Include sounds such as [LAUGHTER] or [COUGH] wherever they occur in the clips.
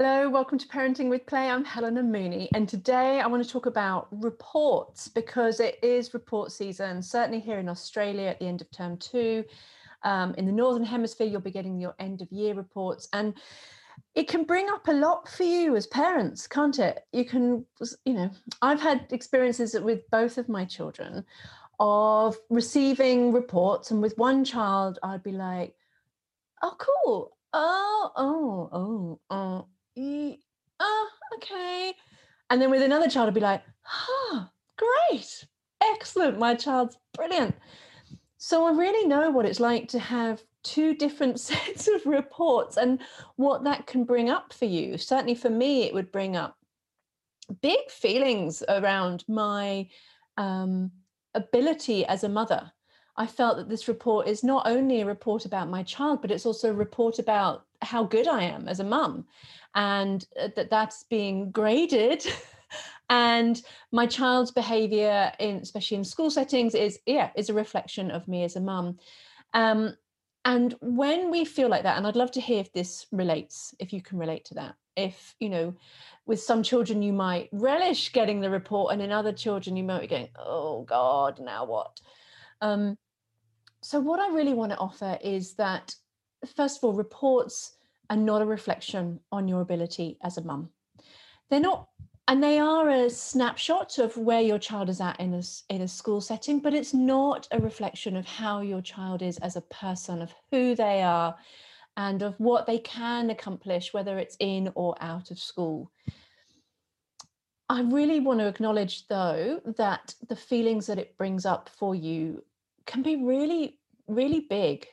Hello, welcome to Parenting with Play. I'm Helena Mooney, and today I want to talk about reports because it is report season, certainly here in Australia at the end of term two. Um, in the Northern Hemisphere, you'll be getting your end of year reports, and it can bring up a lot for you as parents, can't it? You can, you know, I've had experiences with both of my children of receiving reports, and with one child, I'd be like, oh, cool. Oh, oh, oh, oh oh, okay. And then with another child, I'd be like, oh, great, excellent. My child's brilliant. So I really know what it's like to have two different [LAUGHS] sets of reports and what that can bring up for you. Certainly for me, it would bring up big feelings around my um, ability as a mother. I felt that this report is not only a report about my child, but it's also a report about how good I am as a mum. And uh, that that's being graded. [LAUGHS] And my child's behavior in especially in school settings is yeah is a reflection of me as a mum. Um, and when we feel like that and i'd love to hear if this relates if you can relate to that. If you know with some children you might relish getting the report and in other children you might be going oh god now what? Um, so what i really want to offer is that first of all reports are not a reflection on your ability as a mum. They're not, and they are a snapshot of where your child is at in a, in a school setting, but it's not a reflection of how your child is as a person, of who they are, and of what they can accomplish, whether it's in or out of school. I really want to acknowledge, though, that the feelings that it brings up for you can be really, really big.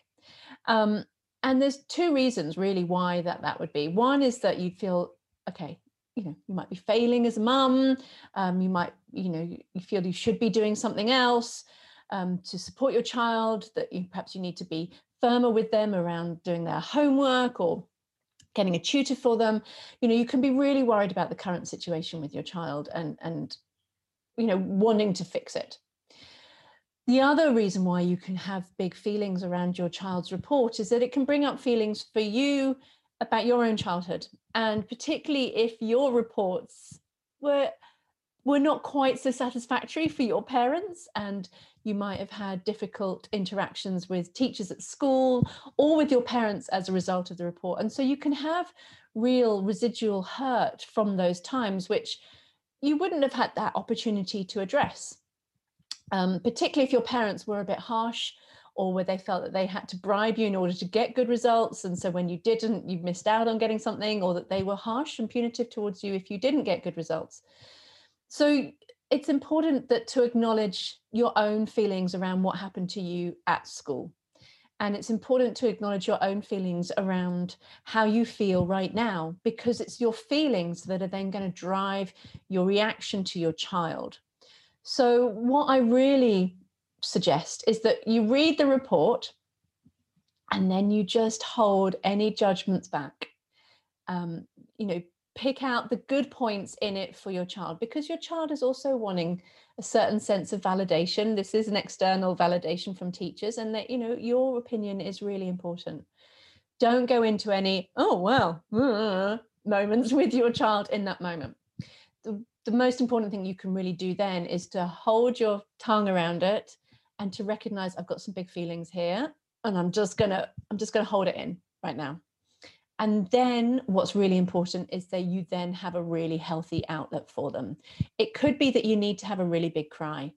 Um, and there's two reasons really why that that would be. One is that you feel okay you know you might be failing as a mum um, you might you know you feel you should be doing something else um, to support your child that you perhaps you need to be firmer with them around doing their homework or getting a tutor for them. You know you can be really worried about the current situation with your child and and you know wanting to fix it the other reason why you can have big feelings around your child's report is that it can bring up feelings for you about your own childhood. And particularly if your reports were were not quite so satisfactory for your parents and you might have had difficult interactions with teachers at school or with your parents as a result of the report and so you can have real residual hurt from those times which you wouldn't have had that opportunity to address um, particularly if your parents were a bit harsh or where they felt that they had to bribe you in order to get good results. And so when you didn't, you missed out on getting something, or that they were harsh and punitive towards you if you didn't get good results. So it's important that to acknowledge your own feelings around what happened to you at school. And it's important to acknowledge your own feelings around how you feel right now, because it's your feelings that are then going to drive your reaction to your child. So, what I really suggest is that you read the report and then you just hold any judgments back. Um, you know, pick out the good points in it for your child because your child is also wanting a certain sense of validation. This is an external validation from teachers, and that, you know, your opinion is really important. Don't go into any, oh, well, uh, moments [LAUGHS] with your child in that moment. The most important thing you can really do then is to hold your tongue around it and to recognize I've got some big feelings here and I'm just gonna I'm just gonna hold it in right now. And then what's really important is that you then have a really healthy outlet for them. It could be that you need to have a really big cry.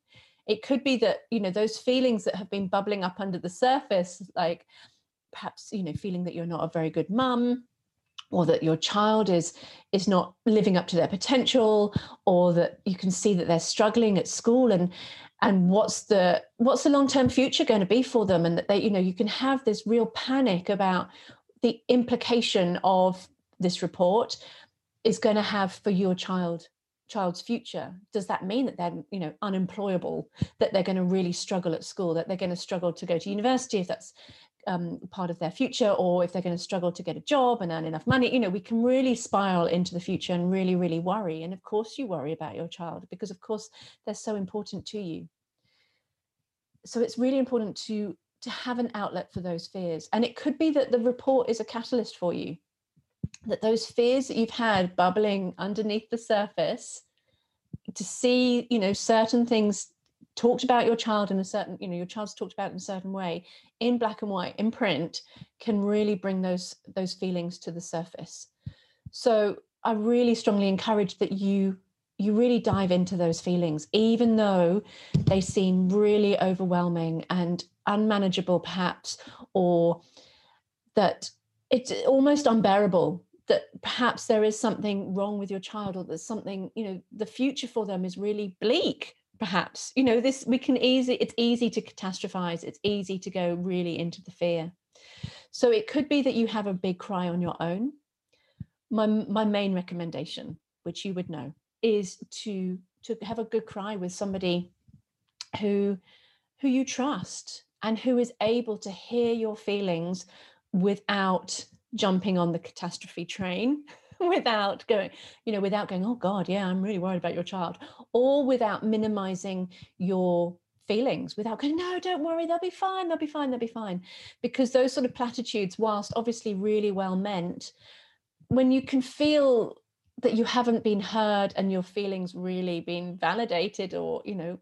It could be that, you know, those feelings that have been bubbling up under the surface, like perhaps, you know, feeling that you're not a very good mum, or that your child is is not living up to their potential or that you can see that they're struggling at school and and what's the what's the long-term future going to be for them? And that they you know you can have this real panic about the implication of this report is going to have for your child child's future. Does that mean that they're you know unemployable that they're going to really struggle at school that they're going to struggle to go to university if that's um, part of their future or if they're going to struggle to get a job and earn enough money you know we can really spiral into the future and really really worry. And of course you worry about your child because of course they're so important to you. So it's really important to to have an outlet for those fears. And it could be that the report is a catalyst for you that those fears that you've had bubbling underneath the surface to see you know certain things talked about your child in a certain you know your child's talked about in a certain way in black and white in print can really bring those those feelings to the surface. So i really strongly encourage that you you really dive into those feelings even though they seem really overwhelming and unmanageable perhaps or that it's almost unbearable that perhaps there is something wrong with your child or there's something you know the future for them is really bleak perhaps you know this we can easy it's easy to catastrophize it's easy to go really into the fear. So it could be that you have a big cry on your own. My my main recommendation which you would know is to to have a good cry with somebody who who you trust and who is able to hear your feelings without jumping on the catastrophe train [LAUGHS] [LAUGHS] without going you know without going oh god yeah i'm really worried about your child or without minimizing your feelings without going no don't worry they'll be fine they'll be fine they'll be fine. Because those sort of platitudes whilst obviously really well meant when you can feel that you haven't been heard and your feelings really been validated or you know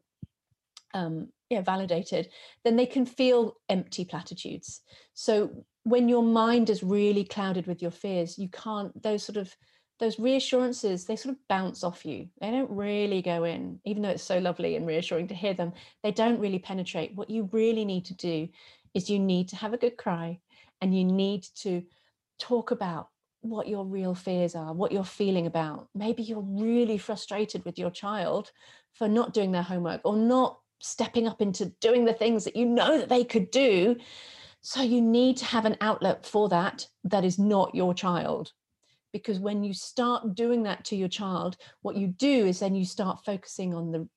um yeah validated then they can feel empty platitudes. So when your mind is really clouded with your fears you can't those sort of those reassurances they sort of bounce off you. They don't really go in even though it's so lovely and reassuring to hear them they don't really penetrate. What you really need to do is you need to have a good cry and you need to talk about what your real fears are what you're feeling about. Maybe you're really frustrated with your child for not doing their homework or not stepping up into doing the things that you know that they could do so you need to have an outlet for that that is not your child. Because when you start doing that to your child, what you do is then you start focusing on the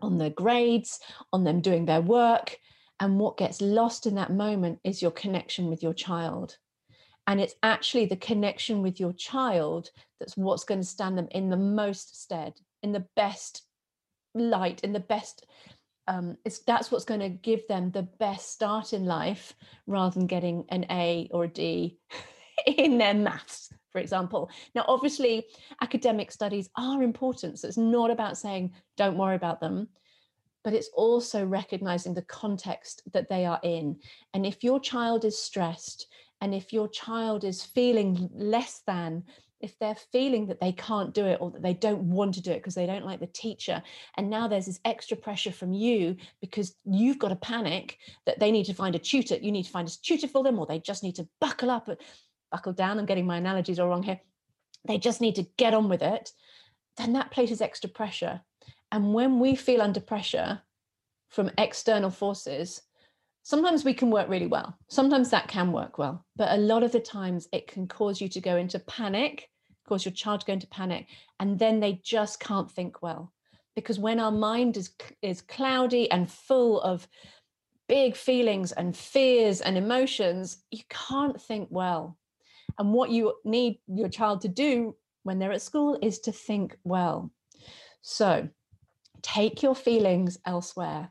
on the grades, on them doing their work. And what gets lost in that moment is your connection with your child. And it's actually the connection with your child that's what's going to stand them in the most stead, in the best light, in the best um, it's that's what's going to give them the best start in life rather than getting an A or a D [LAUGHS] in their maths, for example. Now, obviously, academic studies are important. So it's not about saying don't worry about them, but it's also recognizing the context that they are in. And if your child is stressed and if your child is feeling less than if they're feeling that they can't do it or that they don't want to do it because they don't like the teacher and now there's this extra pressure from you because you've got a panic that they need to find a tutor you need to find a tutor for them or they just need to buckle up and buckle down i'm getting my analogies all wrong here they just need to get on with it then that places extra pressure. And when we feel under pressure from external forces sometimes we can work really well sometimes that can work well but a lot of the times it can cause you to go into panic cause your child to go into panic and then they just can't think well. Because when our mind is is cloudy and full of big feelings and fears and emotions you can't think well. And what you need your child to do when they're at school is to think well. So take your feelings elsewhere.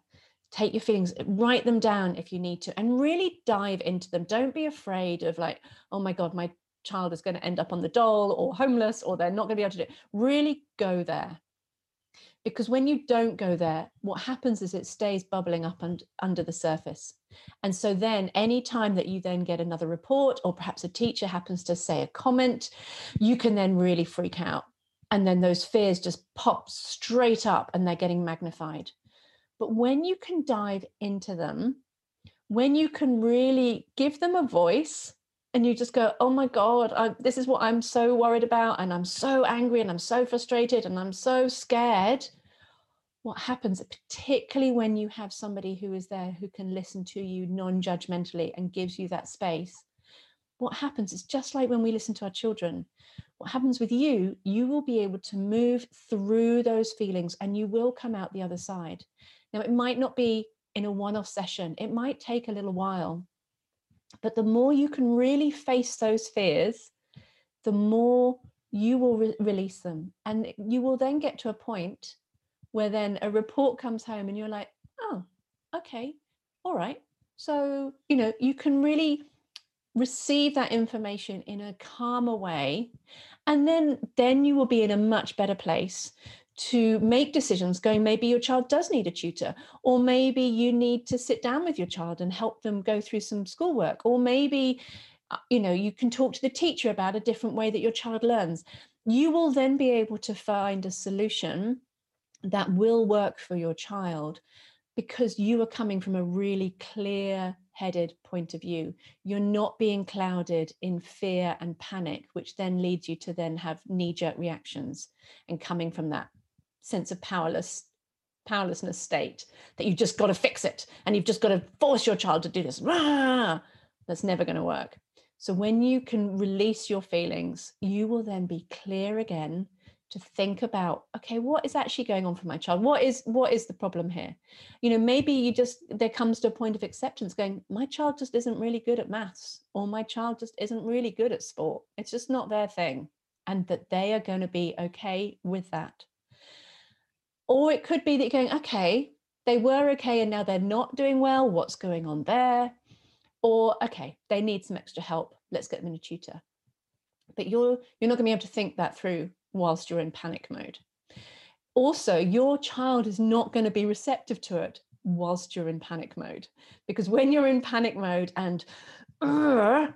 Take your feelings write them down if you need to and really dive into them. Don't be afraid of like oh my god my child is going to end up on the dole or homeless or they're not going to be able to do it. Really go there. Because when you don't go there what happens is it stays bubbling up and under the surface. And so then any time that you then get another report or perhaps a teacher happens to say a comment you can then really freak out. And then those fears just pop straight up and they're getting magnified. But when you can dive into them, when you can really give them a voice and you just go, oh my God, I, this is what I'm so worried about. And I'm so angry and I'm so frustrated and I'm so scared. What happens, particularly when you have somebody who is there who can listen to you non judgmentally and gives you that space? What happens is just like when we listen to our children, what happens with you, you will be able to move through those feelings and you will come out the other side. Now, it might not be in a one off session, it might take a little while. But the more you can really face those fears, the more you will re- release them. And you will then get to a point where then a report comes home and you're like, oh, okay, all right. So, you know, you can really receive that information in a calmer way and then then you will be in a much better place to make decisions going maybe your child does need a tutor or maybe you need to sit down with your child and help them go through some schoolwork or maybe uh, you know you can talk to the teacher about a different way that your child learns. You will then be able to find a solution that will work for your child because you are coming from a really clear headed point of view. You're not being clouded in fear and panic which then leads you to then have knee jerk reactions and coming from that sense of powerless powerlessness state that you've just got to fix it and you've just got to force your child to do this. Rah! that's never going to work. So when you can release your feelings you will then be clear again to think about okay what is actually going on for my child? What is what is the problem here? You know maybe you just there comes to a point of acceptance going my child just isn't really good at maths or my child just isn't really good at sport. It's just not their thing. And that they are going to be okay with that or it could be that you're going, okay, they were okay and now they're not doing well. What's going on there? Or okay, they need some extra help. Let's get them in a tutor. But you're you're not going to be able to think that through whilst you're in panic mode. Also, your child is not going to be receptive to it whilst you're in panic mode. Because when you're in panic mode and uh,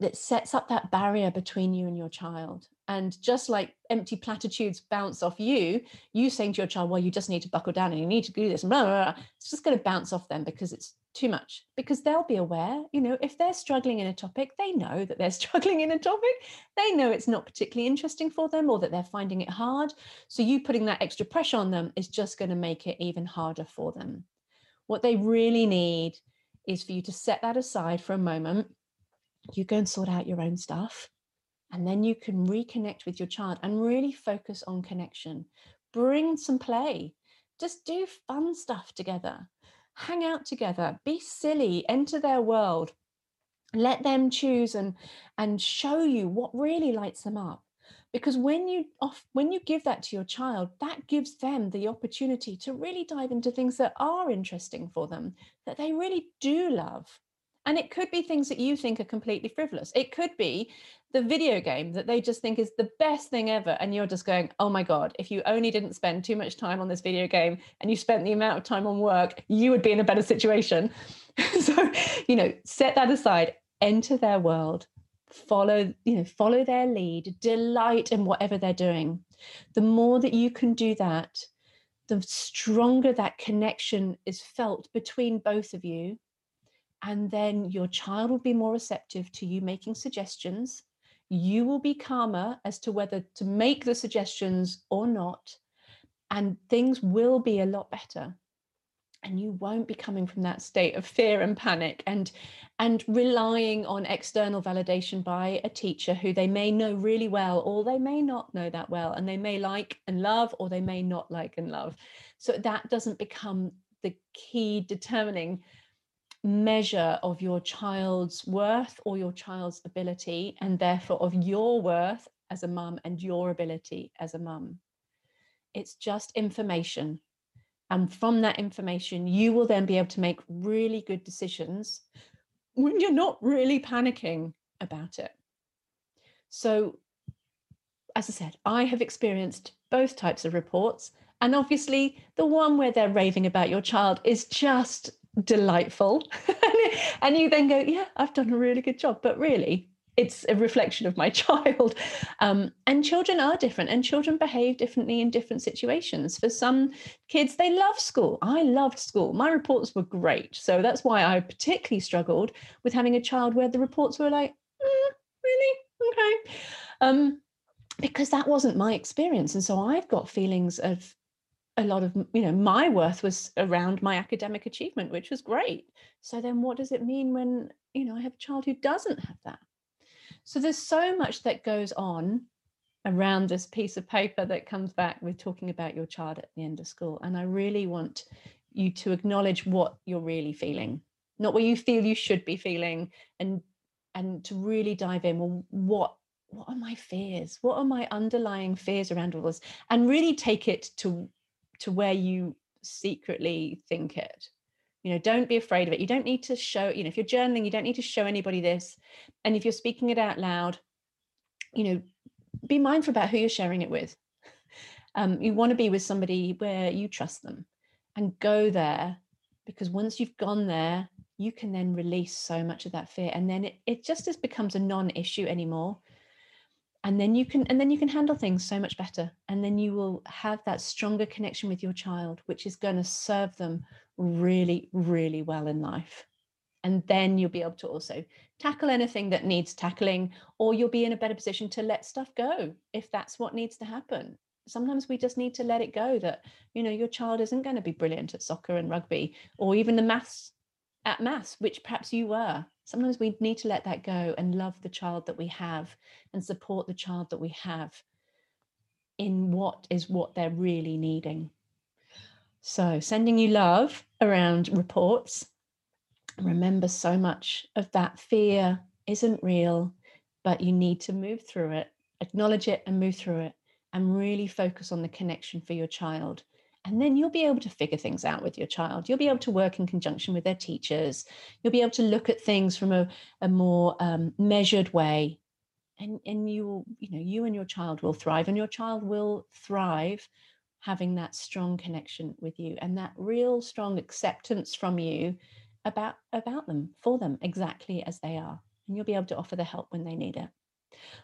it sets up that barrier between you and your child. And just like empty platitudes bounce off you, you saying to your child, well, you just need to buckle down and you need to do this, blah, blah, blah. it's just going to bounce off them because it's too much. Because they'll be aware, you know, if they're struggling in a topic, they know that they're [LAUGHS] struggling in a topic. They know it's not particularly interesting for them or that they're finding it hard. So you putting that extra pressure on them is just going to make it even harder for them. What they really need is for you to set that aside for a moment. You go and sort out your own stuff and then you can reconnect with your child and really focus on connection. Bring some play. Just do fun stuff together. Hang out together. Be silly. Enter their world. Let them choose and, and show you what really lights them up because when you off when you give that to your child that gives them the opportunity to really dive into things that are interesting for them that they really do love and it could be things that you think are completely frivolous. It could be the video game that they just think is the best thing ever. And you're just going, oh my God, if you only didn't spend too much time on this video game and you spent the amount of time on work, you would be in a better situation. [LAUGHS] so, you know, set that aside, enter their world, follow, you know, follow their lead, delight in whatever they're doing. The more that you can do that, the stronger that connection is felt between both of you and then your child will be more receptive to you making suggestions. You will be calmer as to whether to make the suggestions or not. And things will be a lot better. And you won't be coming from that state of fear and panic and, and relying on external validation by a teacher who they may know really well, or they may not know that well, and they may like and love, or they may not like and love. So that doesn't become the key determining measure of your child's worth or your child's ability, and therefore of your worth as a mum and your ability as a mum. It's just information. And from that information, you will then be able to make really good decisions when you're not really panicking about it. So, as I said, I have experienced both types of reports. And obviously, the one where they're raving about your child is just delightful. [LAUGHS] And you then go yeah i've done a really good job. But really it's a reflection of my [LAUGHS] child. Um, and children are different and children behave differently in different situations. For some kids they love school. I loved school. My reports were great. So that's why i particularly struggled with having a child where the reports were like mm, really? Okay. Um, because that wasn't my experience. And so i've got feelings of a lot of you know my worth was around my academic achievement which was great. So then what does it mean when you know i have a child who doesn't have that? So there's so much that goes on around this piece of paper that comes back with talking about your child at the end of school and i really want you to acknowledge what you're really feeling not what you feel you should be feeling and and to really dive in well what what are my fears? What are my underlying fears around all this? And really take it to to where you secretly think it You know, don't be afraid of it. You don't need to show, you know, if you're journaling, you don't need to show anybody this. And if you're speaking it out loud, you know, be mindful about who you're sharing it with. Um, you want to be with somebody where you trust them and go there because once you've gone there, you can then release so much of that fear and then it, it just as becomes a non-issue anymore and then you can and then you can handle things so much better. And then you will have that stronger connection with your child which is going to serve them really really well in life. And then you'll be able to also tackle anything that needs tackling or you'll be in a better position to let stuff go if that's what needs to happen. Sometimes we just need to let it go that you know your child isn't going to be brilliant at soccer and rugby or even the maths at maths which perhaps you were sometimes we need to let that go and love the child that we have and support the child that we have in what is what they're really needing. So sending you love around reports. Remember so much of that fear isn't real but you need to move through it. Acknowledge it and move through it and really focus on the connection for your child. And then you'll be able to figure things out with your child. You'll be able to work in conjunction with their teachers. You'll be able to look at things from a, a more um, measured way. And, and you will, you know, you and your child will thrive, and your child will thrive having that strong connection with you and that real strong acceptance from you about about them for them exactly as they are and you'll be able to offer the help when they need it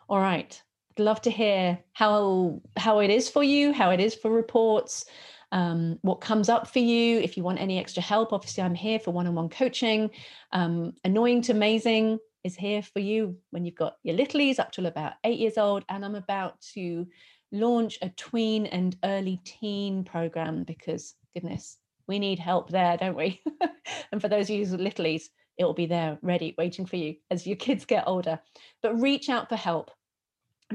all right I'd love to hear how how it is for you, how it is for reports, um, what comes up for you. If you want any extra help, obviously I'm here for one-on-one coaching. Um, Annoying to amazing is here for you when you've got your littlies up till about eight years old, and I'm about to launch a tween and early teen program because goodness, we need help there, don't we? [LAUGHS] and for those of you with littlies, it will be there ready, waiting for you as your kids get older. But reach out for help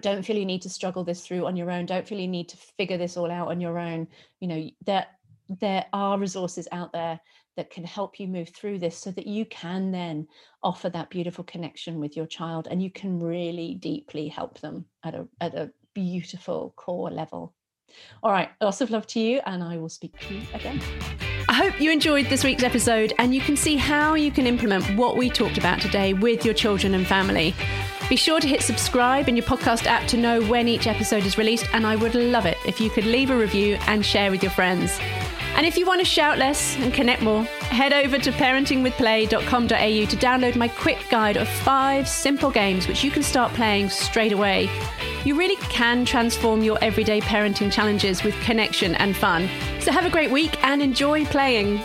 don't feel you need to struggle this through on your own. Don't feel you need to figure this all out on your own. You know there there are resources out there that can help you move through this so that you can then offer that beautiful connection with your child and you can really deeply help them at a at a beautiful core level. All right lots of love to you and i will speak to you again. I hope you enjoyed this week's episode and you can see how you can implement what we talked about today with your children and family. Be sure to hit subscribe in your podcast app to know when each episode is released, and I would love it if you could leave a review and share with your friends. And if you want to shout less and connect more, head over to parentingwithplay.com.au to download my quick guide of five simple games which you can start playing straight away. You really can transform your everyday parenting challenges with connection and fun. So have a great week and enjoy playing.